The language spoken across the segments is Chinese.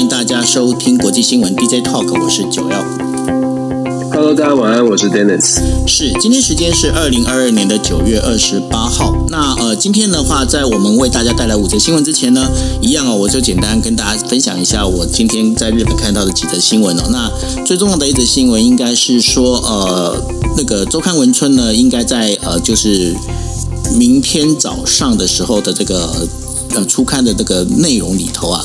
迎大家收听国际新闻 DJ Talk，我是九幺。Hello，大家晚安，我是 Dennis。是，今天时间是二零二二年的九月二十八号。那呃，今天的话，在我们为大家带来五则新闻之前呢，一样哦，我就简单跟大家分享一下我今天在日本看到的几则新闻哦。那最重要的一则新闻应该是说，呃，那个周刊文春呢，应该在呃，就是明天早上的时候的这个呃初刊的这个内容里头啊。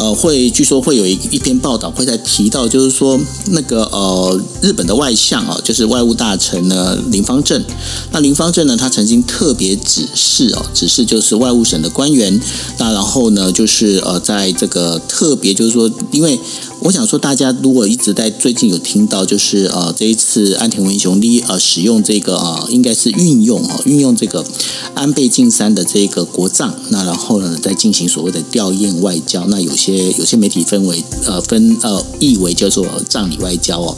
呃，会据说会有一一篇报道会在提到，就是说那个呃日本的外相啊，就是外务大臣呢林方正。那林方正呢，他曾经特别指示哦，指示就是外务省的官员。那然后呢，就是呃在这个特别就是说，因为我想说，大家如果一直在最近有听到，就是呃这一次安田文雄呢呃使用这个呃应该是运用哦运用这个安倍晋三的这个国葬，那然后呢再进行所谓的吊唁外交，那有些。有些媒体分为呃分呃译为叫做葬礼外交哦，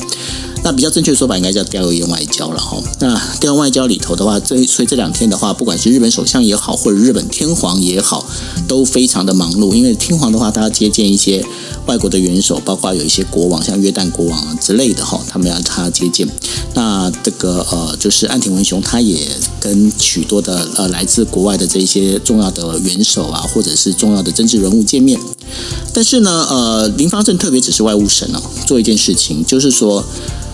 那比较正确的说法应该叫吊唁外交了哈。那吊唁外交里头的话，这所以这两天的话，不管是日本首相也好，或者日本天皇也好，都非常的忙碌，因为天皇的话，他要接见一些外国的元首，包括有一些国王，像约旦国王啊之类的哈，他们要他接见。那这个呃，就是岸田文雄，他也跟许多的呃来自国外的这些重要的元首啊，或者是重要的政治人物见面。但是呢，呃，林芳正特别只是外务省哦，做一件事情，就是说，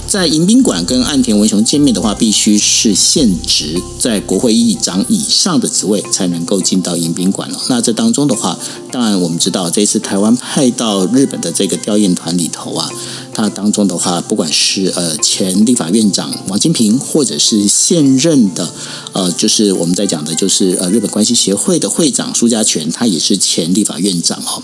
在迎宾馆跟岸田文雄见面的话，必须是现职在国会议长以上的职位才能够进到迎宾馆了。那这当中的话，当然我们知道，这次台湾派到日本的这个吊唁团里头啊，它当中的话，不管是呃前立法院长王金平，或者是现任的呃，就是我们在讲的，就是呃日本关系协会的会长苏家全，他也是前立法院长哦。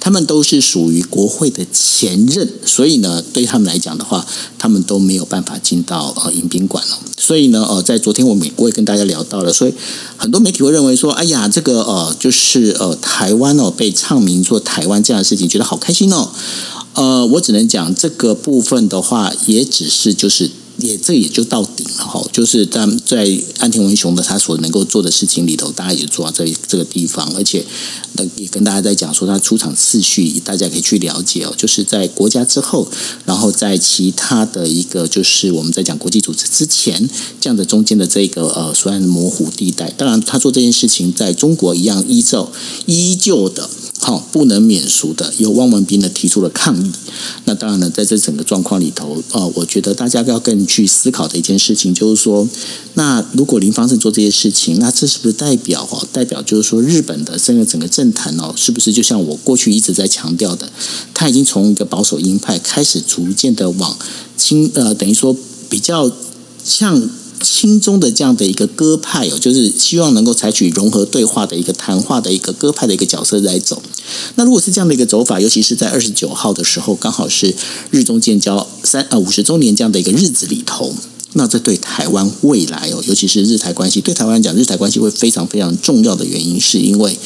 他们都是属于国会的前任，所以呢，对他们来讲的话，他们都没有办法进到呃迎宾馆了。所以呢，呃，在昨天我们我也跟大家聊到了，所以很多媒体会认为说，哎呀，这个呃，就是呃，台湾哦被唱名做台湾这样的事情，觉得好开心哦。呃，我只能讲这个部分的话，也只是就是。也这也就到顶了哈，就是在在安田文雄的他所能够做的事情里头，大家也做到这这个地方，而且也跟大家在讲说他出场次序，大家可以去了解哦，就是在国家之后，然后在其他的一个就是我们在讲国际组织之前这样的中间的这个呃，虽然模糊地带，当然他做这件事情在中国一样依照依旧的。好，不能免俗的，由汪文斌呢提出了抗议。那当然呢，在这整个状况里头，呃，我觉得大家要更去思考的一件事情，就是说，那如果林芳正做这些事情，那这是不是代表哈？代表就是说，日本的这个整个政坛哦，是不是就像我过去一直在强调的，他已经从一个保守鹰派开始逐渐的往亲呃，等于说比较像。亲中的这样的一个鸽派哦，就是希望能够采取融合对话的一个谈话的一个鸽派的一个角色来走。那如果是这样的一个走法，尤其是在二十九号的时候，刚好是日中建交三呃五十周年这样的一个日子里头，那这对台湾未来哦，尤其是日台关系，对台湾讲，日台关系会非常非常重要的原因，是因为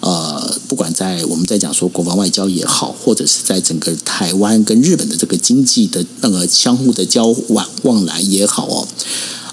呃，不管在我们在讲说国防外交也好，或者是在整个台湾跟日本的这个经济的那个相互的交往往来也好哦。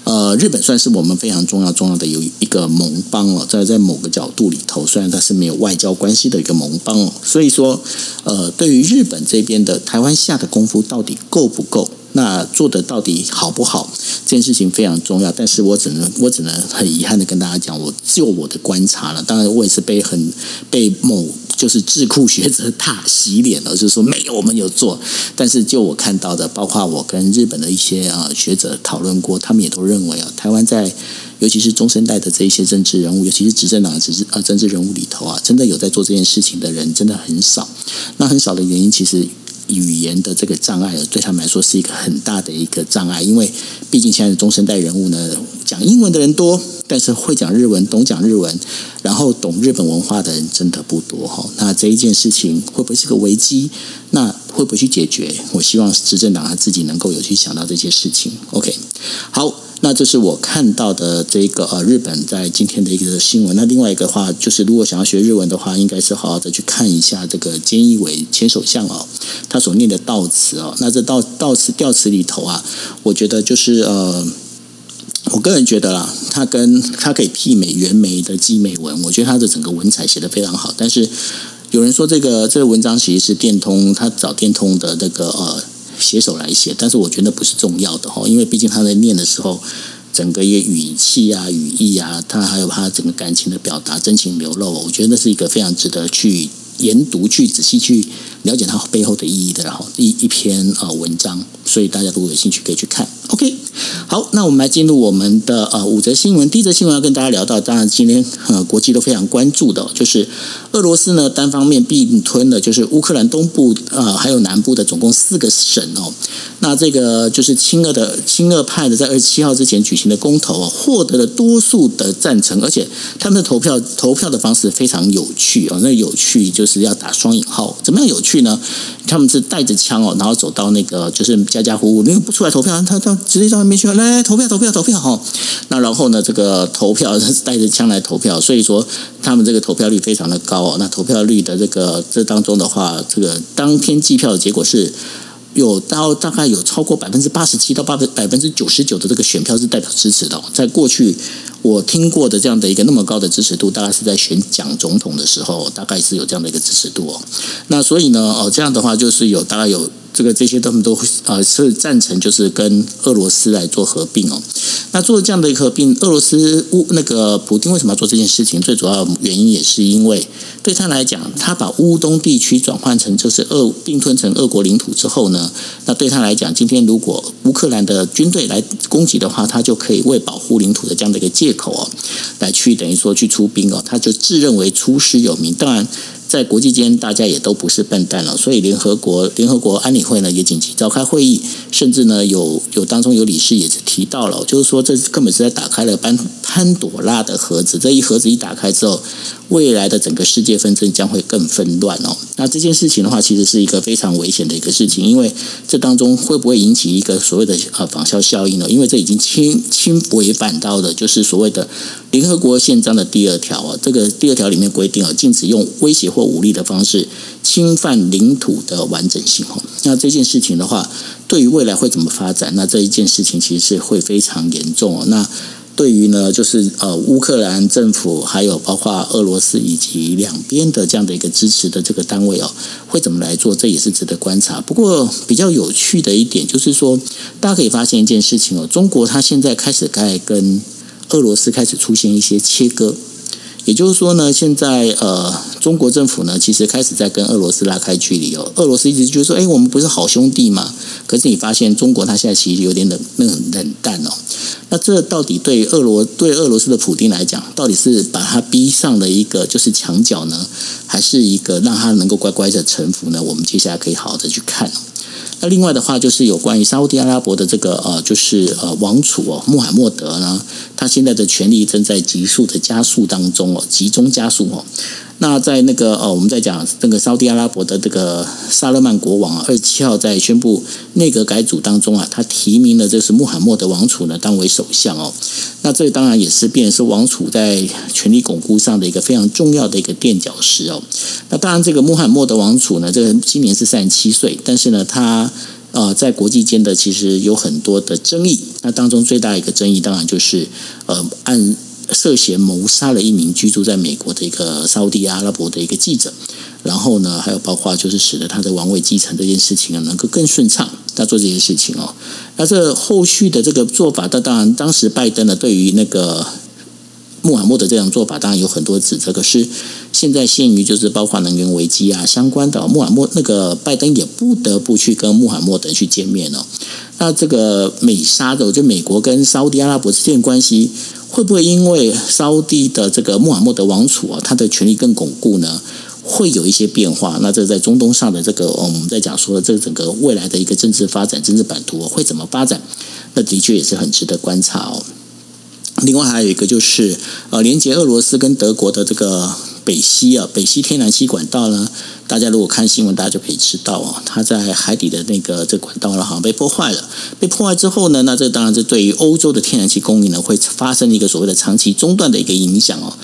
呃，日本算是我们非常重要重要的有一个盟邦哦，在在某个角度里头，虽然它是没有外交关系的一个盟邦哦，所以说，呃，对于日本这边的台湾下的功夫到底够不够，那做的到底好不好，这件事情非常重要。但是我只能我只能很遗憾的跟大家讲，我就我的观察了，当然我也是被很被某。就是智库学者大洗脸了，就是说没有，我们有做。但是就我看到的，包括我跟日本的一些啊学者讨论过，他们也都认为啊，台湾在尤其是中生代的这一些政治人物，尤其是执政党的政治啊政治人物里头啊，真的有在做这件事情的人真的很少。那很少的原因，其实语言的这个障碍，对他们来说是一个很大的一个障碍，因为毕竟现在的中生代人物呢，讲英文的人多。但是会讲日文、懂讲日文，然后懂日本文化的人真的不多哈。那这一件事情会不会是个危机？那会不会去解决？我希望执政党他自己能够有去想到这些事情。OK，好，那这是我看到的这个呃日本在今天的一个新闻。那另外一个话就是，如果想要学日文的话，应该是好好的去看一下这个菅义伟前首相哦，他所念的悼词哦。那这悼悼词悼词里头啊，我觉得就是呃。我个人觉得啦，他跟他可以媲美袁枚的基美文，我觉得他的整个文采写得非常好。但是有人说这个这个文章其实是电通他找电通的那个呃写手来写，但是我觉得不是重要的哈，因为毕竟他在念的时候，整个一个语气啊、语义啊，他还有他整个感情的表达，真情流露，我觉得那是一个非常值得去研读、去仔细去了解它背后的意义的，然后一一篇呃文章，所以大家如果有兴趣可以去看。OK，好，那我们来进入我们的呃五则新闻。第一则新闻要跟大家聊到，当然今天呃国际都非常关注的，就是俄罗斯呢单方面并吞了就是乌克兰东部呃还有南部的总共四个省哦。那这个就是亲俄的亲俄派的在二十七号之前举行的公投啊，获得了多数的赞成，而且他们的投票投票的方式非常有趣哦。那有趣就是要打双引号，怎么样有趣去呢？他们是带着枪哦，然后走到那个就是家家户户，因为不出来投票，他他。直接到那边去，来来投票投票投票哈。那然后呢，这个投票他是带着枪来投票，所以说他们这个投票率非常的高哦。那投票率的这个这当中的话，这个当天计票的结果是有到大概有超过百分之八十七到八百百分之九十九的这个选票是代表支持的。在过去我听过的这样的一个那么高的支持度，大概是在选蒋总统的时候，大概是有这样的一个支持度哦。那所以呢，哦这样的话就是有大概有。这个这些他们都呃是赞成，就是跟俄罗斯来做合并哦。那做这样的一个合并，俄罗斯乌那个普丁为什么要做这件事情？最主要原因也是因为对他来讲，他把乌东地区转换成就是俄并吞成俄国领土之后呢，那对他来讲，今天如果乌克兰的军队来攻击的话，他就可以为保护领土的这样的一个借口哦，来去等于说去出兵哦，他就自认为出师有名。当然。在国际间，大家也都不是笨蛋了，所以联合国联合国安理会呢也紧急召开会议，甚至呢有有当中有理事也是提到了，就是说这根本是在打开了潘潘朵拉的盒子，这一盒子一打开之后，未来的整个世界纷争将会更纷乱哦。那这件事情的话，其实是一个非常危险的一个事情，因为这当中会不会引起一个所谓的呃仿效效应呢？因为这已经侵侵违反到的，就是所谓的联合国宪章的第二条啊。这个第二条里面规定啊，禁止用威胁武力的方式侵犯领土的完整性哦。那这件事情的话，对于未来会怎么发展？那这一件事情其实是会非常严重哦。那对于呢，就是呃，乌克兰政府还有包括俄罗斯以及两边的这样的一个支持的这个单位哦，会怎么来做？这也是值得观察。不过比较有趣的一点就是说，大家可以发现一件事情哦，中国它现在开始在跟俄罗斯开始出现一些切割。也就是说呢，现在呃，中国政府呢，其实开始在跟俄罗斯拉开距离哦。俄罗斯一直觉得说，哎，我们不是好兄弟吗？可是你发现中国它现在其实有点冷冷冷淡哦。那这到底对俄罗对俄罗斯的普丁来讲，到底是把他逼上了一个就是墙角呢，还是一个让他能够乖乖的臣服呢？我们接下来可以好好的去看。那另外的话，就是有关于沙乌地阿拉伯的这个呃，就是呃王储哦穆罕默德呢，他现在的权力正在急速的加速当中哦，集中加速哦。那在那个呃，我们在讲那个沙地阿拉伯的这个萨勒曼国王啊二十七号在宣布内阁改组当中啊，他提名了这是穆罕默德王储呢当为首相哦。那这当然也是变成是王储在权力巩固上的一个非常重要的一个垫脚石哦。那当然，这个穆罕默德王储呢，这个今年是三十七岁，但是呢，他呃在国际间的其实有很多的争议。那当中最大一个争议，当然就是呃按涉嫌谋杀了一名居住在美国的一个沙乌地阿拉伯的一个记者。然后呢，还有包括就是使得他的王位继承这件事情啊，能够更顺畅。他做这些事情哦，那这后续的这个做法，那当然当时拜登呢，对于那个。穆罕默德这样做法当然有很多指责，可是现在限于就是包括能源危机啊相关的，穆罕默那个拜登也不得不去跟穆罕默德去见面哦。那这个美沙的，就美国跟沙乌地阿拉伯之间的关系，会不会因为沙乌地的这个穆罕默德王储啊，他的权力更巩固呢？会有一些变化？那这在中东上的这个，我们在讲说的这整个未来的一个政治发展、政治版图会怎么发展？那的确也是很值得观察哦。另外还有一个就是，呃，连接俄罗斯跟德国的这个北溪啊，北溪天然气管道呢，大家如果看新闻，大家就可以知道哦，它在海底的那个这管道呢，好像被破坏了。被破坏之后呢，那这当然是对于欧洲的天然气供应呢，会发生一个所谓的长期中断的一个影响哦。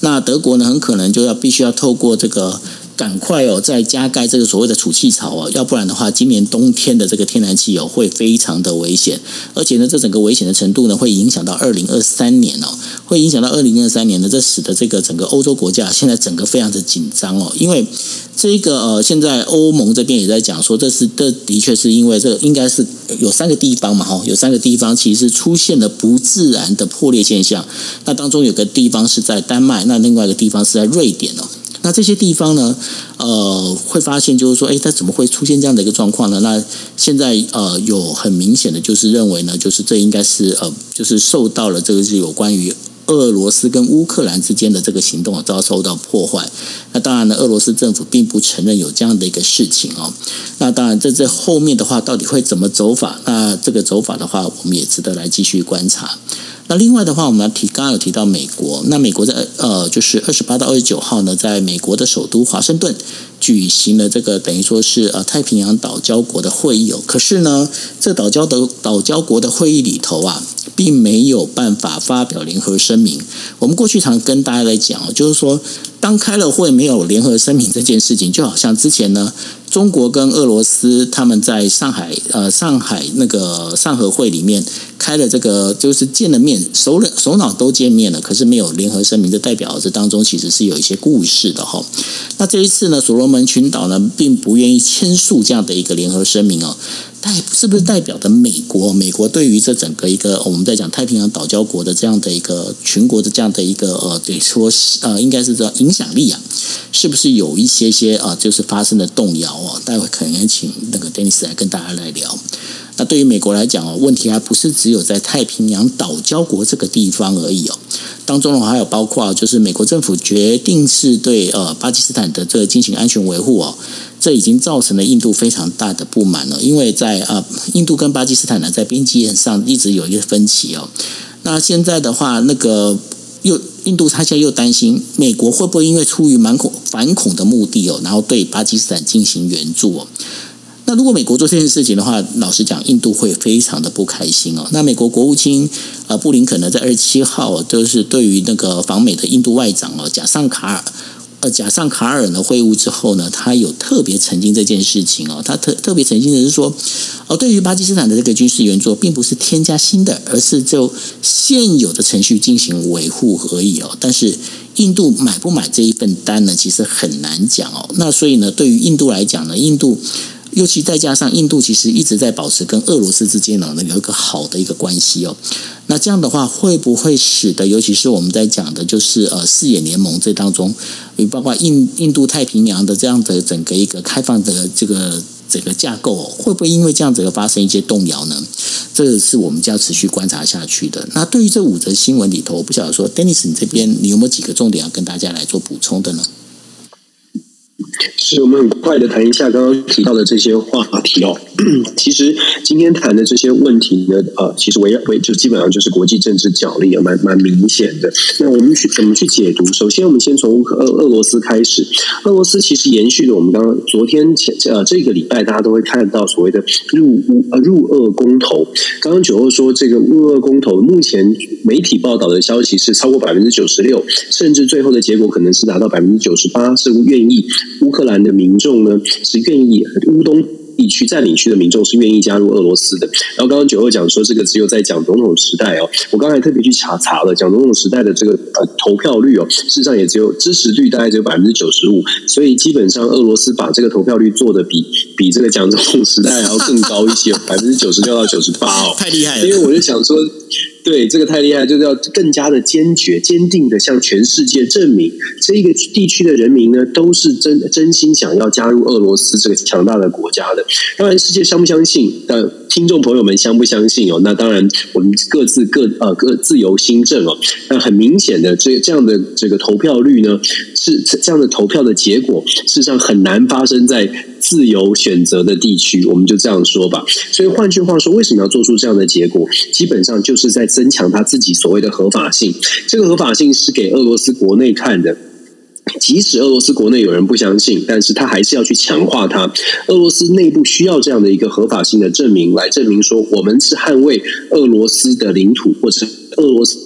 那德国呢，很可能就要必须要透过这个赶快哦，再加盖这个所谓的储气槽哦，要不然的话，今年冬天的这个天然气哦会非常的危险，而且呢，这整个危险的程度呢，会影响到二零二三年哦，会影响到二零二三年呢，这使得这个整个欧洲国家现在整个非常的紧张哦，因为这个呃，现在欧盟这边也在讲说，这是这的确是因为这个应该是有三个地方嘛哈，有三个地方其实出现了不自然的破裂现象，那当中有个地方是在丹麦，那另外一个地方是在瑞典哦。那这些地方呢，呃，会发现就是说，哎，它怎么会出现这样的一个状况呢？那现在呃，有很明显的就是认为呢，就是这应该是呃，就是受到了这个是有关于俄罗斯跟乌克兰之间的这个行动遭受到破坏。那当然呢，俄罗斯政府并不承认有这样的一个事情哦。那当然，在这后面的话，到底会怎么走法？那这个走法的话，我们也值得来继续观察。那另外的话，我们要提，刚刚有提到美国。那美国在呃，就是二十八到二十九号呢，在美国的首都华盛顿举行了这个等于说是呃太平洋岛礁国的会议哦。可是呢，这岛礁的岛礁国的会议里头啊，并没有办法发表联合声明。我们过去常跟大家来讲，就是说，当开了会没有联合声明这件事情，就好像之前呢。中国跟俄罗斯他们在上海呃上海那个上合会里面开了这个就是见了面，首首脑都见面了，可是没有联合声明，这代表这当中其实是有一些故事的哈。那这一次呢，所罗门群岛呢并不愿意签署这样的一个联合声明哦。代是不是代表的美国？美国对于这整个一个我们在讲太平洋岛礁国的这样的一个全国的这样的一个呃，得说是呃，应该是这影响力啊，是不是有一些些啊，就是发生了动摇哦？待会可能请那个 Dennis 来跟大家来聊。那对于美国来讲哦，问题还不是只有在太平洋岛礁国这个地方而已哦，当中的话还有包括就是美国政府决定是对呃巴基斯坦的这个进行安全维护哦。这已经造成了印度非常大的不满了，因为在啊，印度跟巴基斯坦呢，在边界上一直有一个分歧哦。那现在的话，那个又印度他现在又担心美国会不会因为出于蛮恐反恐的目的哦，然后对巴基斯坦进行援助哦。那如果美国做这件事情的话，老实讲，印度会非常的不开心哦。那美国国务卿啊布林肯呢，在二十七号就是对于那个访美的印度外长哦贾尚卡尔。呃，加上卡尔呢会晤之后呢，他有特别澄清这件事情哦。他特特别澄清的是说，哦，对于巴基斯坦的这个军事援助，并不是添加新的，而是就现有的程序进行维护而已哦。但是印度买不买这一份单呢？其实很难讲哦。那所以呢，对于印度来讲呢，印度。尤其再加上印度其实一直在保持跟俄罗斯之间呢能有一个好的一个关系哦，那这样的话会不会使得，尤其是我们在讲的就是呃四眼联盟这当中，也包括印印度太平洋的这样的整个一个开放的这个整个架构，会不会因为这样子而发生一些动摇呢？这个是我们就要持续观察下去的。那对于这五则新闻里头，我不晓得说，Dennis 你这边你有没有几个重点要跟大家来做补充的呢？是我们很快的谈一下刚刚提到的这些话题哦。其实今天谈的这些问题呢，呃，其实围围就基本上就是国际政治角力啊，蛮蛮明显的。那我们去怎么去解读？首先，我们先从俄俄罗斯开始。俄罗斯其实延续了我们刚刚昨天前呃这个礼拜大家都会看到所谓的入乌呃入俄公投。刚刚九欧说这个入俄公投，目前媒体报道的消息是超过百分之九十六，甚至最后的结果可能是达到百分之九十八，是愿意乌克兰的民众呢是愿意乌东。地区占领区的民众是愿意加入俄罗斯的。然后刚刚九二讲说，这个只有在蒋总统时代哦，我刚才特别去查查了，蒋总统时代的这个呃投票率哦，事实上也只有支持率大概只有百分之九十五，所以基本上俄罗斯把这个投票率做的比比这个蒋总统时代还要更高一些，百分之九十六到九十八哦，太厉害了。因为我就想说。对，这个太厉害，就是要更加的坚决、坚定的向全世界证明，这一个地区的人民呢，都是真真心想要加入俄罗斯这个强大的国家的。当然，世界相不相信？但听众朋友们相不相信哦？那当然，我们各自各呃各自由心证哦。那很明显的，这这样的这个投票率呢，是这样的投票的结果，事实上很难发生在自由选择的地区。我们就这样说吧。所以换句话说，为什么要做出这样的结果？基本上就是在。增强他自己所谓的合法性，这个合法性是给俄罗斯国内看的。即使俄罗斯国内有人不相信，但是他还是要去强化它。俄罗斯内部需要这样的一个合法性的证明，来证明说我们是捍卫俄罗斯的领土，或者是俄罗斯。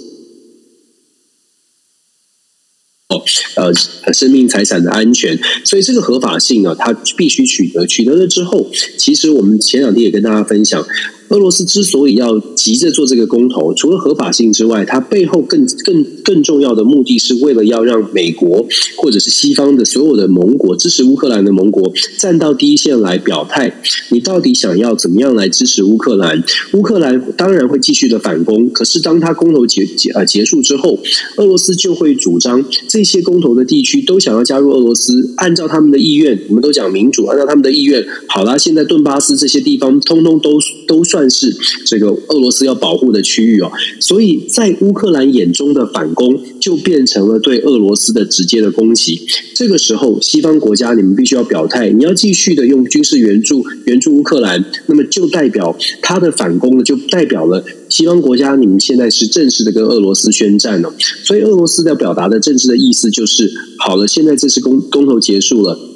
呃生命财产的安全，所以这个合法性啊，它必须取得，取得了之后，其实我们前两天也跟大家分享。俄罗斯之所以要急着做这个公投，除了合法性之外，它背后更更更重要的目的是为了要让美国或者是西方的所有的盟国支持乌克兰的盟国站到第一线来表态，你到底想要怎么样来支持乌克兰？乌克兰当然会继续的反攻，可是当他公投结结呃结束之后，俄罗斯就会主张这些公投的地区都想要加入俄罗斯，按照他们的意愿，我们都讲民主，按照他们的意愿，好啦，现在顿巴斯这些地方通通都都算。但是这个俄罗斯要保护的区域哦，所以在乌克兰眼中的反攻就变成了对俄罗斯的直接的攻击。这个时候，西方国家你们必须要表态，你要继续的用军事援助援助乌克兰，那么就代表他的反攻呢，就代表了西方国家你们现在是正式的跟俄罗斯宣战了。所以，俄罗斯要表达的政治的意思就是：好了，现在这次公公投结束了。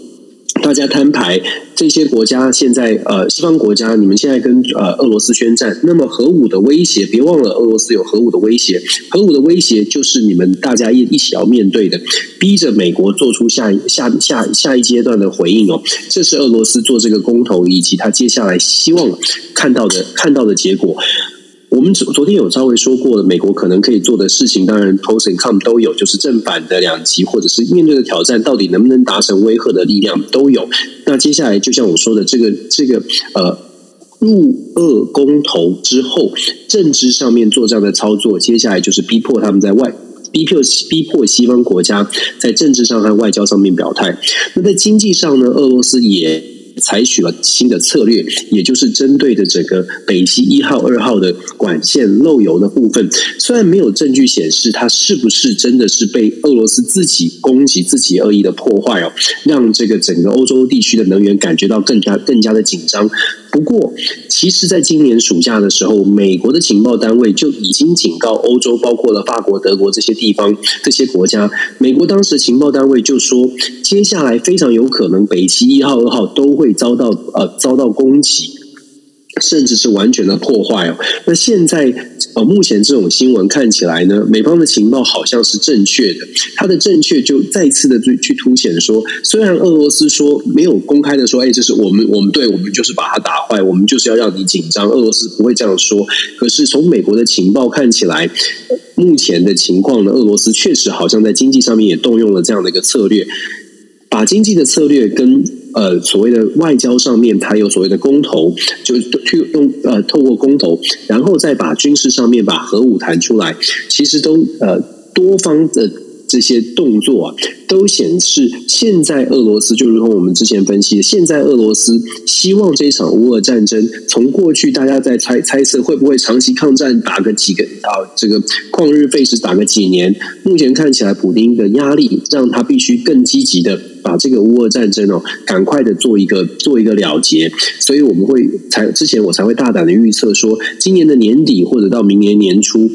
大家摊牌，这些国家现在呃，西方国家，你们现在跟呃俄罗斯宣战，那么核武的威胁，别忘了俄罗斯有核武的威胁，核武的威胁就是你们大家一一起要面对的，逼着美国做出下下下下一阶段的回应哦，这是俄罗斯做这个公投以及他接下来希望看到的看到的结果。我们昨昨天有稍微说过了，美国可能可以做的事情，当然 pros and cons 都有，就是正反的两极，或者是面对的挑战，到底能不能达成威慑的力量都有。那接下来，就像我说的，这个这个呃，入俄公投之后，政治上面做这样的操作，接下来就是逼迫他们在外逼迫逼迫西方国家在政治上和外交上面表态。那在经济上呢，俄罗斯也。采取了新的策略，也就是针对的整个北溪一号、二号的管线漏油的部分，虽然没有证据显示它是不是真的是被俄罗斯自己攻击、自己恶意的破坏哦，让这个整个欧洲地区的能源感觉到更加更加的紧张。不过，其实，在今年暑假的时候，美国的情报单位就已经警告欧洲，包括了法国、德国这些地方、这些国家。美国当时情报单位就说，接下来非常有可能北溪一号、二号都会遭到呃遭到攻击。甚至是完全的破坏哦。那现在呃，目前这种新闻看起来呢，美方的情报好像是正确的。它的正确就再次的去去凸显说，虽然俄罗斯说没有公开的说，哎，这是我们我们对我们就是把它打坏，我们就是要让你紧张。俄罗斯不会这样说。可是从美国的情报看起来，目前的情况呢，俄罗斯确实好像在经济上面也动用了这样的一个策略，把经济的策略跟。呃，所谓的外交上面，它有所谓的公投，就去用呃透过公投，然后再把军事上面把核武弹出来，其实都呃多方的这些动作啊，都显示现在俄罗斯就如同我们之前分析的，现在俄罗斯希望这一场乌俄战争，从过去大家在猜猜测会不会长期抗战打个几个啊，这个旷日费时打个几年，目前看起来普丁的压力让他必须更积极的。把这个乌俄战争哦，赶快的做一个做一个了结，所以我们会才之前我才会大胆的预测说，今年的年底或者到明年年初。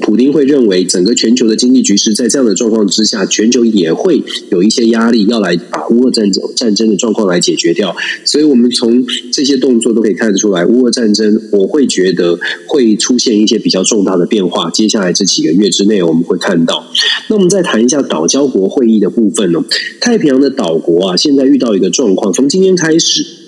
普丁会认为，整个全球的经济局势在这样的状况之下，全球也会有一些压力，要来把乌俄战争战争的状况来解决掉。所以，我们从这些动作都可以看得出来，乌俄战争我会觉得会出现一些比较重大的变化。接下来这几个月之内，我们会看到。那我们再谈一下岛交国会议的部分呢？太平洋的岛国啊，现在遇到一个状况，从今天开始。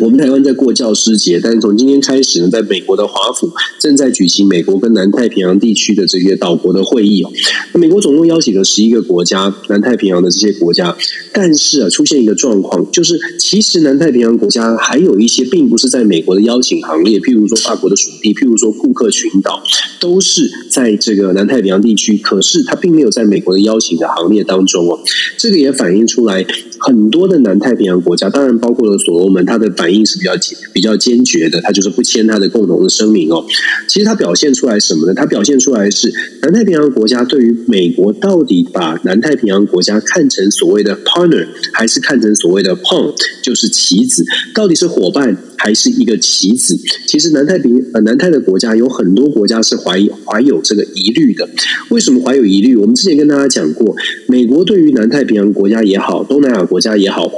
我们台湾在过教师节，但是从今天开始呢，在美国的华府正在举行美国跟南太平洋地区的这些岛国的会议哦。美国总共邀请了十一个国家，南太平洋的这些国家，但是啊，出现一个状况，就是其实南太平洋国家还有一些并不是在美国的邀请行列，譬如说法国的属地，譬如说库克群岛，都是在这个南太平洋地区，可是它并没有在美国的邀请的行列当中哦。这个也反映出来，很多的南太平洋国家，当然包括了所罗门，它的反反应是比较坚比较坚决的，他就是不签他的共同的声明哦。其实他表现出来什么呢？他表现出来是南太平洋国家对于美国到底把南太平洋国家看成所谓的 partner，还是看成所谓的 pawn，就是棋子，到底是伙伴还是一个棋子？其实南太平呃南太的国家有很多国家是怀疑怀有这个疑虑的。为什么怀有疑虑？我们之前跟大家讲过，美国对于南太平洋国家也好，东南亚国家也好。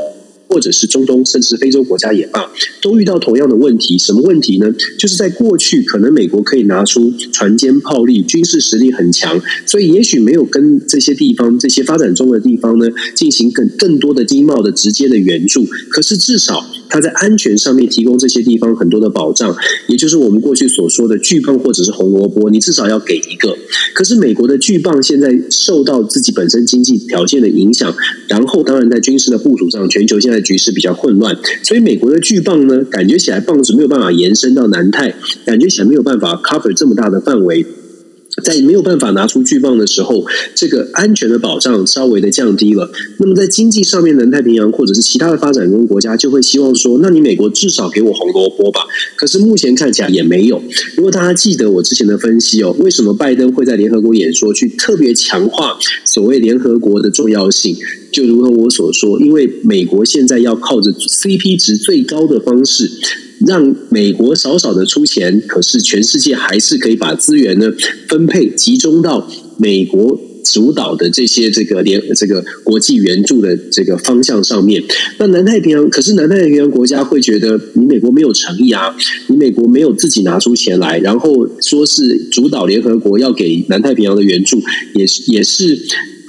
或者是中东，甚至非洲国家也罢，都遇到同样的问题。什么问题呢？就是在过去，可能美国可以拿出船坚炮利，军事实力很强，所以也许没有跟这些地方、这些发展中的地方呢，进行更更多的经贸的直接的援助。可是至少他在安全上面提供这些地方很多的保障，也就是我们过去所说的巨棒或者是红萝卜，你至少要给一个。可是美国的巨棒现在受到自己本身经济条件的影响，然后当然在军事的部署上，全球现在局势比较混乱，所以美国的巨棒呢，感觉起来棒子没有办法延伸到南太，感觉起来没有办法 cover 这么大的范围。在没有办法拿出巨棒的时候，这个安全的保障稍微的降低了。那么在经济上面，南太平洋或者是其他的发展中国家就会希望说：那你美国至少给我红萝卜吧。可是目前看起来也没有。如果大家记得我之前的分析哦，为什么拜登会在联合国演说去特别强化所谓联合国的重要性？就如同我所说，因为美国现在要靠着 CP 值最高的方式。让美国少少的出钱，可是全世界还是可以把资源呢分配集中到美国主导的这些这个联这个国际援助的这个方向上面。那南太平洋，可是南太平洋国家会觉得你美国没有诚意啊，你美国没有自己拿出钱来，然后说是主导联合国要给南太平洋的援助，也是也是。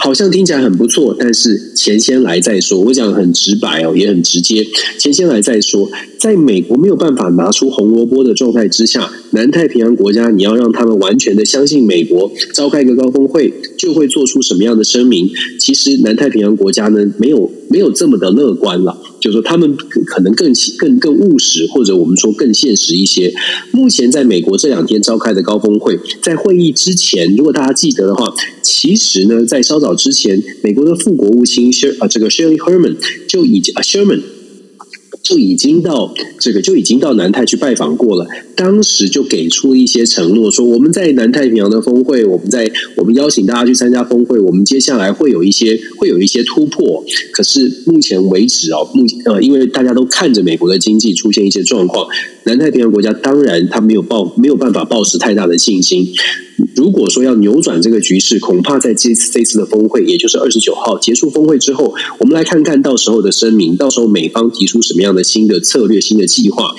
好像听起来很不错，但是钱先来再说。我讲很直白哦，也很直接。钱先来再说，在美国没有办法拿出红萝卜的状态之下，南太平洋国家你要让他们完全的相信美国，召开一个高峰会就会做出什么样的声明？其实南太平洋国家呢，没有没有这么的乐观了。就是说，他们可能更更更务实，或者我们说更现实一些。目前在美国这两天召开的高峰会，在会议之前，如果大家记得的话，其实呢，在稍早之前，美国的副国务卿谢啊，这个 Sherry Herman 就已经啊 Sherman。就已经到这个就已经到南太去拜访过了，当时就给出一些承诺，说我们在南太平洋的峰会，我们在我们邀请大家去参加峰会，我们接下来会有一些会有一些突破。可是目前为止啊，目呃，因为大家都看着美国的经济出现一些状况，南太平洋国家当然他没有抱没有办法抱持太大的信心。如果说要扭转这个局势，恐怕在这次这次的峰会，也就是二十九号结束峰会之后，我们来看看到时候的声明，到时候美方提出什么样的新的策略、新的计划，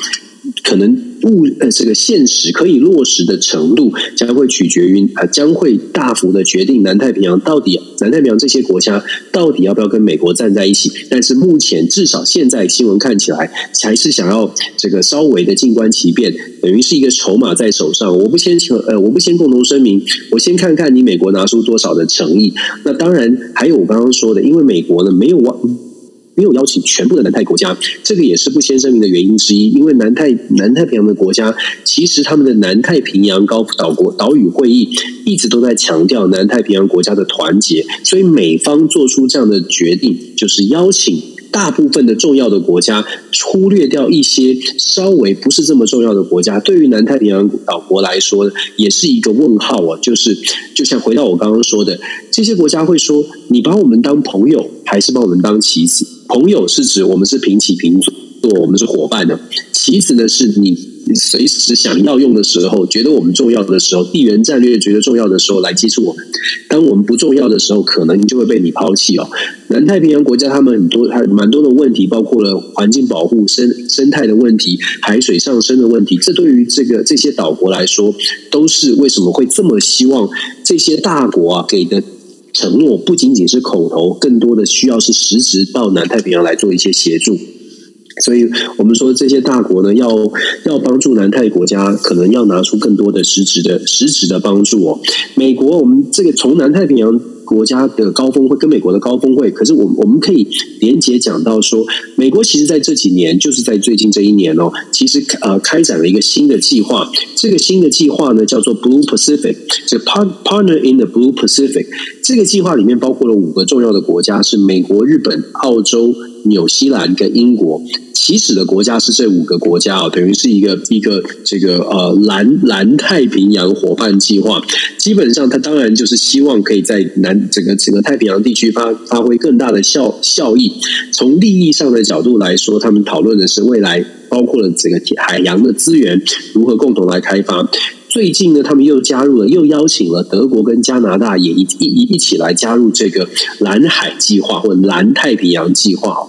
可能。物呃，这个现实可以落实的程度，将会取决于啊，将会大幅的决定南太平洋到底南太平洋这些国家到底要不要跟美国站在一起。但是目前至少现在新闻看起来，还是想要这个稍微的静观其变，等于是一个筹码在手上。我不先呃，我不先共同声明，我先看看你美国拿出多少的诚意。那当然还有我刚刚说的，因为美国呢没有往。没有邀请全部的南太国家，这个也是不签声明的原因之一。因为南太南太平洋的国家，其实他们的南太平洋高岛国岛屿会议一直都在强调南太平洋国家的团结，所以美方做出这样的决定，就是邀请。大部分的重要的国家，忽略掉一些稍微不是这么重要的国家，对于南太平洋岛国来说，也是一个问号啊。就是，就像回到我刚刚说的，这些国家会说：你把我们当朋友，还是把我们当棋子？朋友是指我们是平起平坐，我们是伙伴呢？棋子呢，是你。随时想要用的时候，觉得我们重要的时候，地缘战略觉得重要的时候来接触我们；当我们不重要的时候，可能就会被你抛弃哦。南太平洋国家他们很多还蛮多的问题，包括了环境保护、生生态的问题、海水上升的问题。这对于这个这些岛国来说，都是为什么会这么希望这些大国啊给的承诺，不仅仅是口头，更多的需要是实质到南太平洋来做一些协助。所以我们说，这些大国呢，要要帮助南太国家，可能要拿出更多的实质的实质的帮助哦。美国，我们这个从南太平洋。国家的高峰会跟美国的高峰会，可是我我们可以连结讲到说，美国其实在这几年，就是在最近这一年哦，其实呃开展了一个新的计划。这个新的计划呢叫做 Blue Pacific，就 Partner in the Blue Pacific。这个计划里面包括了五个重要的国家，是美国、日本、澳洲、纽西兰跟英国。起始的国家是这五个国家啊，等于是一个一个这个呃蓝蓝太平洋伙伴计划。基本上，它当然就是希望可以在南整个整个太平洋地区发发挥更大的效效益。从利益上的角度来说，他们讨论的是未来包括了整个海洋的资源如何共同来开发。最近呢，他们又加入了，又邀请了德国跟加拿大也一一一起来加入这个蓝海计划或蓝太平洋计划。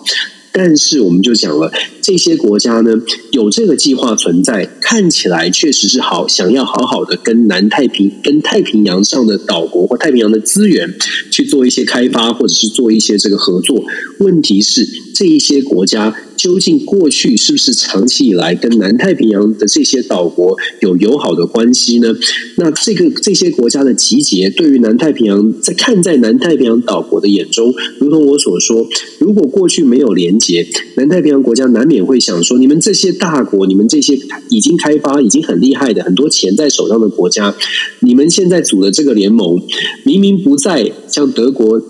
但是我们就讲了，这些国家呢有这个计划存在，看起来确实是好，想要好好的跟南太平、跟太平洋上的岛国或太平洋的资源去做一些开发，或者是做一些这个合作。问题是，这一些国家。究竟过去是不是长期以来跟南太平洋的这些岛国有友好的关系呢？那这个这些国家的集结，对于南太平洋在看在南太平洋岛国的眼中，如同我所说，如果过去没有连结，南太平洋国家难免会想说：你们这些大国，你们这些已经开发、已经很厉害的很多钱在手上的国家，你们现在组的这个联盟，明明不在像德国。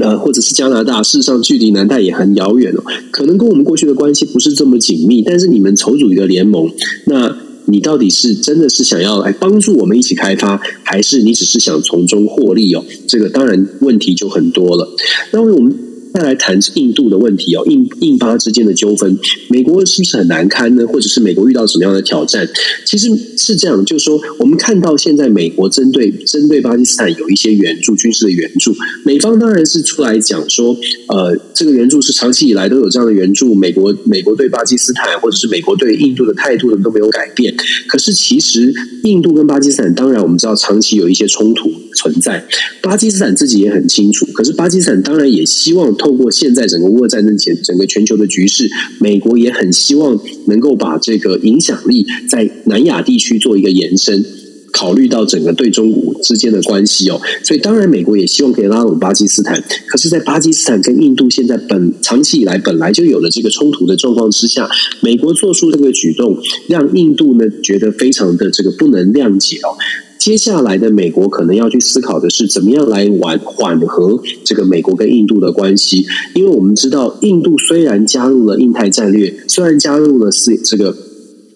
呃，或者是加拿大，事实上距离南太也很遥远哦，可能跟我们过去的关系不是这么紧密。但是你们筹组一个联盟，那你到底是真的是想要来帮助我们一起开发，还是你只是想从中获利哦？这个当然问题就很多了。那我们。再来谈印度的问题哦，印印巴之间的纠纷，美国是不是很难堪呢？或者是美国遇到什么样的挑战？其实是这样，就是说，我们看到现在美国针对针对巴基斯坦有一些援助，军事的援助，美方当然是出来讲说，呃，这个援助是长期以来都有这样的援助，美国美国对巴基斯坦或者是美国对印度的态度呢都没有改变。可是其实印度跟巴基斯坦，当然我们知道长期有一些冲突存在，巴基斯坦自己也很清楚。可是巴基斯坦当然也希望。透过现在整个乌俄战争前整个全球的局势，美国也很希望能够把这个影响力在南亚地区去做一个延伸。考虑到整个对中国之间的关系哦，所以当然美国也希望可以拉拢巴基斯坦。可是，在巴基斯坦跟印度现在本长期以来本来就有了这个冲突的状况之下，美国做出这个举动，让印度呢觉得非常的这个不能谅解哦。接下来的美国可能要去思考的是，怎么样来缓缓和这个美国跟印度的关系，因为我们知道，印度虽然加入了印太战略，虽然加入了四这个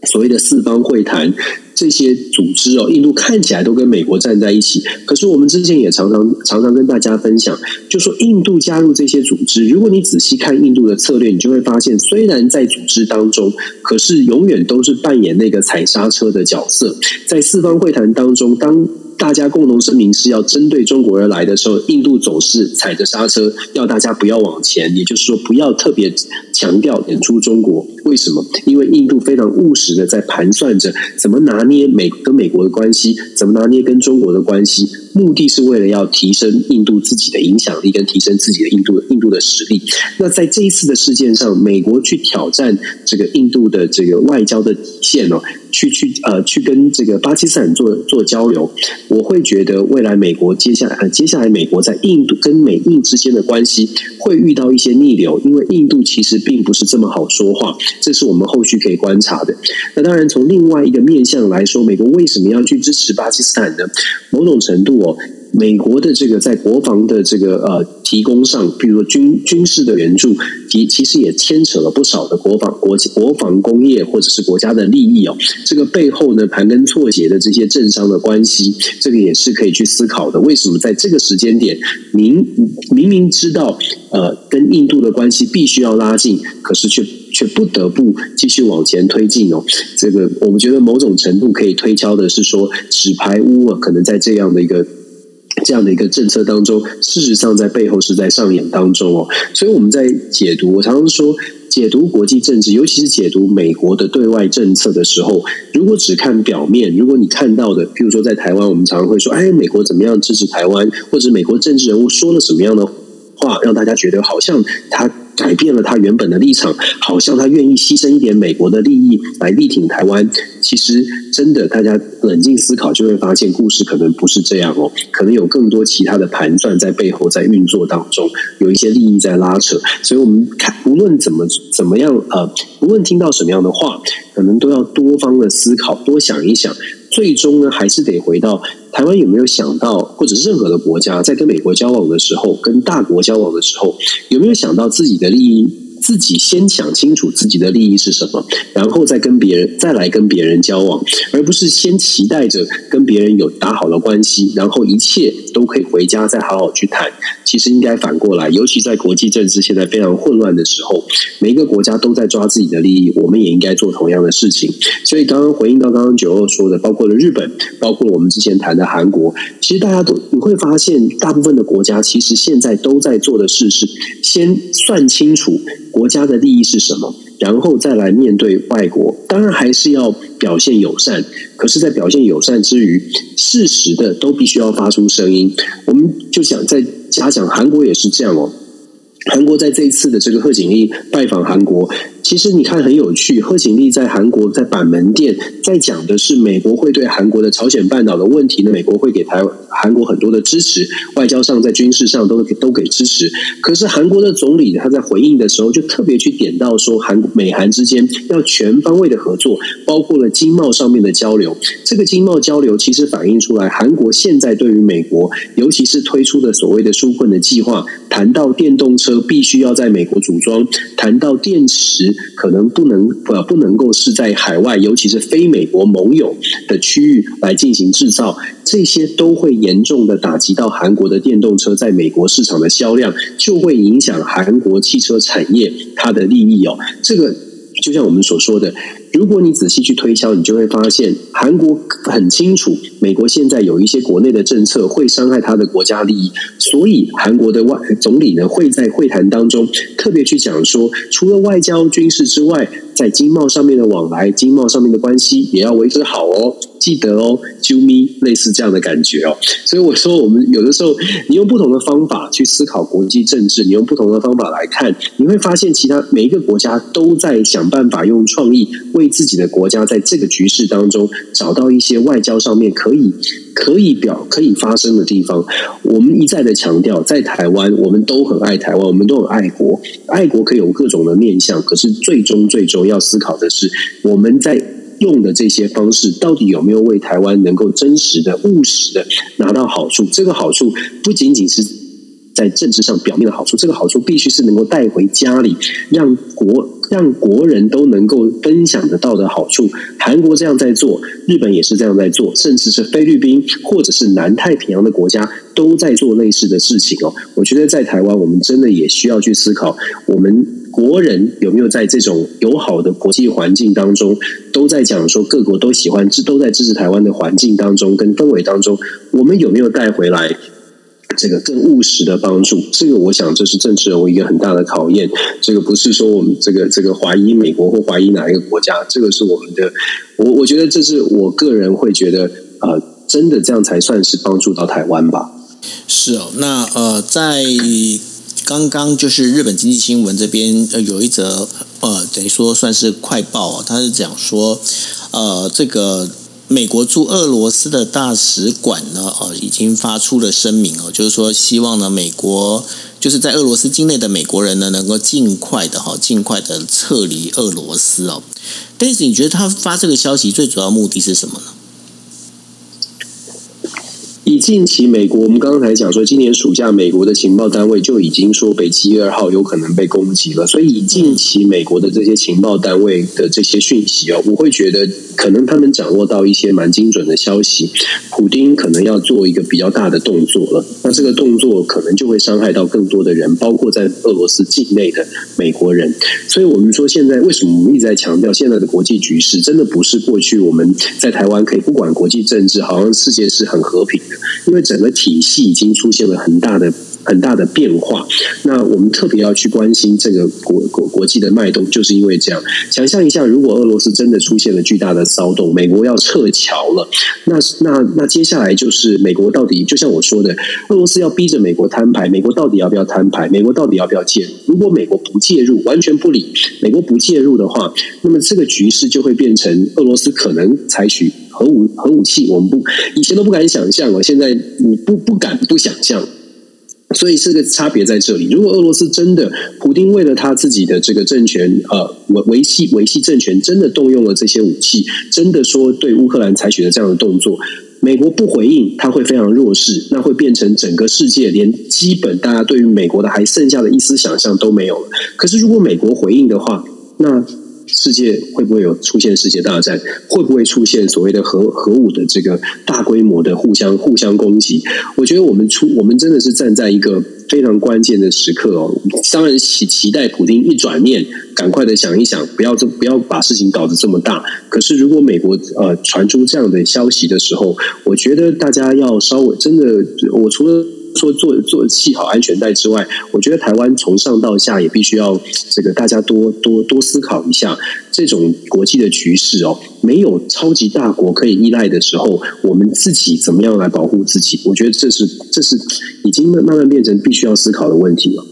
所谓的四方会谈。这些组织哦，印度看起来都跟美国站在一起，可是我们之前也常常常常跟大家分享，就说印度加入这些组织，如果你仔细看印度的策略，你就会发现，虽然在组织当中，可是永远都是扮演那个踩刹车的角色，在四方会谈当中，当。大家共同声明是要针对中国而来的时候，印度总是踩着刹车，要大家不要往前，也就是说，不要特别强调演出中国。为什么？因为印度非常务实的在盘算着怎么拿捏美跟美国的关系，怎么拿捏跟中国的关系，目的是为了要提升印度自己的影响力，跟提升自己的印度印度的实力。那在这一次的事件上，美国去挑战这个印度的这个外交的底线哦。去去呃，去跟这个巴基斯坦做做交流，我会觉得未来美国接下来呃，接下来美国在印度跟美印之间的关系会遇到一些逆流，因为印度其实并并不是这么好说话，这是我们后续可以观察的。那当然，从另外一个面向来说，美国为什么要去支持巴基斯坦呢？某种程度哦。美国的这个在国防的这个呃提供上，比如说军军事的援助，其其实也牵扯了不少的国防国国防工业或者是国家的利益哦。这个背后呢，盘根错节的这些政商的关系，这个也是可以去思考的。为什么在这个时间点，明明明知道呃跟印度的关系必须要拉近，可是却却不得不继续往前推进哦。这个我们觉得某种程度可以推敲的是说，纸牌屋啊，可能在这样的一个。这样的一个政策当中，事实上在背后是在上演当中哦。所以我们在解读，我常常说，解读国际政治，尤其是解读美国的对外政策的时候，如果只看表面，如果你看到的，譬如说在台湾，我们常常会说，哎，美国怎么样支持台湾，或者美国政治人物说了什么样的话，让大家觉得好像他。改变了他原本的立场，好像他愿意牺牲一点美国的利益来力挺台湾。其实，真的，大家冷静思考就会发现，故事可能不是这样哦，可能有更多其他的盘算在背后在运作当中，有一些利益在拉扯。所以，我们看，无论怎么怎么样，呃，无论听到什么样的话，可能都要多方的思考，多想一想。最终呢，还是得回到台湾有没有想到，或者任何的国家在跟美国交往的时候，跟大国交往的时候，有没有想到自己的利益？自己先想清楚自己的利益是什么，然后再跟别人再来跟别人交往，而不是先期待着跟别人有打好的关系，然后一切都可以回家再好好去谈。其实应该反过来，尤其在国际政治现在非常混乱的时候，每一个国家都在抓自己的利益，我们也应该做同样的事情。所以刚刚回应到刚刚九二说的，包括了日本，包括我们之前谈的韩国，其实大家都你会发现，大部分的国家其实现在都在做的事是先算清楚。国家的利益是什么，然后再来面对外国。当然还是要表现友善，可是，在表现友善之余，适时的都必须要发出声音。我们就想在假想，韩国也是这样哦。韩国在这一次的这个贺锦丽拜访韩国。其实你看很有趣，贺锦丽在韩国在板门店在讲的是美国会对韩国的朝鲜半岛的问题呢，美国会给台韩国很多的支持，外交上在军事上都都给支持。可是韩国的总理他在回应的时候就特别去点到说，韩美韩之间要全方位的合作，包括了经贸上面的交流。这个经贸交流其实反映出来，韩国现在对于美国，尤其是推出的所谓的纾困的计划，谈到电动车必须要在美国组装，谈到电池。可能不能呃不能够是在海外，尤其是非美国盟友的区域来进行制造，这些都会严重的打击到韩国的电动车在美国市场的销量，就会影响韩国汽车产业它的利益哦。这个就像我们所说的。如果你仔细去推敲，你就会发现，韩国很清楚，美国现在有一些国内的政策会伤害他的国家利益，所以韩国的外总理呢会在会谈当中特别去讲说，除了外交军事之外，在经贸上面的往来、经贸上面的关系也要维持好哦，记得哦，啾咪类似这样的感觉哦。所以我说，我们有的时候，你用不同的方法去思考国际政治，你用不同的方法来看，你会发现，其他每一个国家都在想办法用创意为自己的国家在这个局势当中找到一些外交上面可以可以表可以发生的地方。我们一再的强调，在台湾，我们都很爱台湾，我们都很爱国。爱国可以有各种的面向，可是最终最终要思考的是，我们在用的这些方式，到底有没有为台湾能够真实的、务实的拿到好处？这个好处不仅仅是。在政治上表面的好处，这个好处必须是能够带回家里，让国让国人都能够分享得到的好处。韩国这样在做，日本也是这样在做，甚至是菲律宾或者是南太平洋的国家都在做类似的事情哦。我觉得在台湾，我们真的也需要去思考，我们国人有没有在这种友好的国际环境当中，都在讲说各国都喜欢支，都在支持台湾的环境当中跟氛围当中，我们有没有带回来？这个更务实的帮助，这个我想这是政治人物一个很大的考验。这个不是说我们这个这个怀疑美国或怀疑哪一个国家，这个是我们的。我我觉得这是我个人会觉得，呃，真的这样才算是帮助到台湾吧。是哦，那呃，在刚刚就是日本经济新闻这边呃有一则呃等于说算是快报哦，他是讲说呃这个。美国驻俄罗斯的大使馆呢，呃，已经发出了声明哦，就是说希望呢，美国就是在俄罗斯境内的美国人呢，能够尽快的哈，尽快的撤离俄罗斯哦。但是你觉得他发这个消息最主要目的是什么呢？近期美国，我们刚才讲说，今年暑假美国的情报单位就已经说北溪一二号有可能被攻击了，所以以近期美国的这些情报单位的这些讯息哦，我会觉得可能他们掌握到一些蛮精准的消息，普丁可能要做一个比较大的动作了，那这个动作可能就会伤害到更多的人，包括在俄罗斯境内的美国人。所以我们说，现在为什么我们一直在强调，现在的国际局势真的不是过去我们在台湾可以不管国际政治，好像世界是很和平的。因为整个体系已经出现了很大的。很大的变化，那我们特别要去关心这个国国国际的脉动，就是因为这样。想象一下，如果俄罗斯真的出现了巨大的骚动，美国要撤侨了，那那那接下来就是美国到底，就像我说的，俄罗斯要逼着美国摊牌，美国到底要不要摊牌？美国到底要不要介入？如果美国不介入，完全不理，美国不介入的话，那么这个局势就会变成俄罗斯可能采取核武核武器。我们不以前都不敢想象，我现在你不不敢不想象。所以这个差别在这里。如果俄罗斯真的，普丁为了他自己的这个政权，呃，维维系维系政权，真的动用了这些武器，真的说对乌克兰采取了这样的动作，美国不回应，他会非常弱势，那会变成整个世界连基本大家对于美国的还剩下的一丝想象都没有了。可是如果美国回应的话，那。世界会不会有出现世界大战？会不会出现所谓的核核武的这个大规模的互相互相攻击？我觉得我们出我们真的是站在一个非常关键的时刻哦。当然期期待普京一转念，赶快的想一想，不要这不要把事情搞得这么大。可是如果美国呃传出这样的消息的时候，我觉得大家要稍微真的，我除了。做做做系好安全带之外，我觉得台湾从上到下也必须要这个大家多多多思考一下这种国际的局势哦。没有超级大国可以依赖的时候，我们自己怎么样来保护自己？我觉得这是这是已经慢慢变成必须要思考的问题了。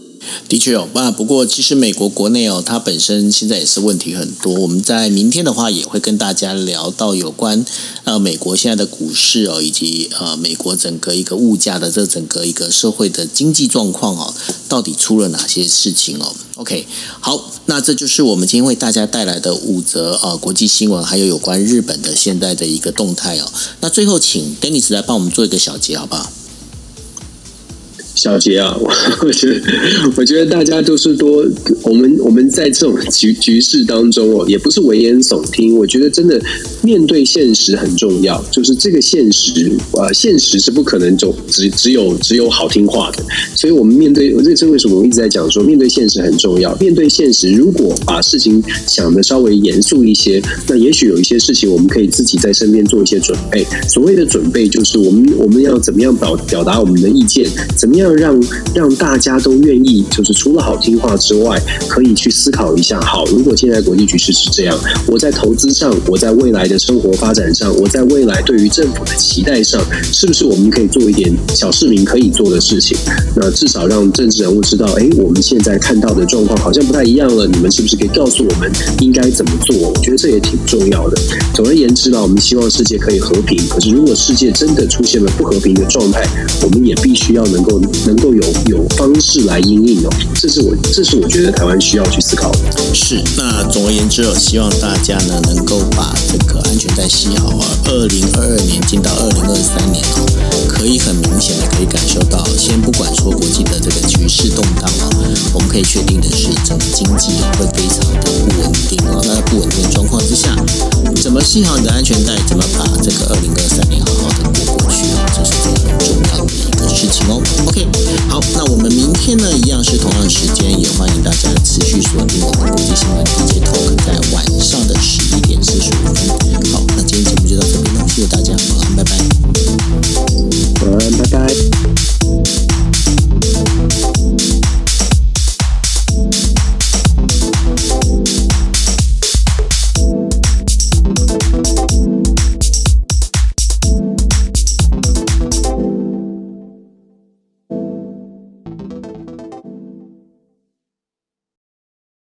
的确有、哦、啊，不过其实美国国内哦，它本身现在也是问题很多。我们在明天的话也会跟大家聊到有关呃美国现在的股市哦，以及呃美国整个一个物价的这整个一个社会的经济状况哦，到底出了哪些事情哦？OK，好，那这就是我们今天为大家带来的五则呃国际新闻，还有有关日本的现在的一个动态哦。那最后请 Dennis 来帮我们做一个小结，好不好？小杰啊，我觉得，我觉得大家都是多，我们我们在这种局局势当中哦，也不是危言耸听。我觉得真的面对现实很重要，就是这个现实啊，现实是不可能就只只有只有好听话的。所以我们面对，这是为什么我一直在讲说，面对现实很重要。面对现实，如果把事情想的稍微严肃一些，那也许有一些事情我们可以自己在身边做一些准备。所谓的准备，就是我们我们要怎么样表表达我们的意见，怎么样。让让大家都愿意，就是除了好听话之外，可以去思考一下。好，如果现在国际局势是这样，我在投资上，我在未来的生活发展上，我在未来对于政府的期待上，是不是我们可以做一点小市民可以做的事情？那至少让政治人物知道，哎，我们现在看到的状况好像不太一样了。你们是不是可以告诉我们应该怎么做？我觉得这也挺重要的。总而言之呢，我们希望世界可以和平。可是如果世界真的出现了不和平的状态，我们也必须要能够。能够有有方式来应应哦，这是我这是我觉得台湾需要去思考的。是，那总而言之，希望大家呢能够把这个安全带系好啊。二零二二年进到二零二三年哦，可以很明显的可以感受到，先不管说国际的这个局势动荡啊，我们可以确定的是，整个经济会非常的不稳定啊。那不稳定的状况之下，怎么系好你的安全带，怎么把这个二零二三年好好的过过去啊，这是非常重要的一个事情哦。OK。好，那我们明天呢，一样是同样的时间，也欢迎大家持续锁定我们国际新闻直接投克在晚上的十一点，四十五分。好，那今天节目就到这里了，谢谢大家，晚安，拜拜，拜拜，拜拜。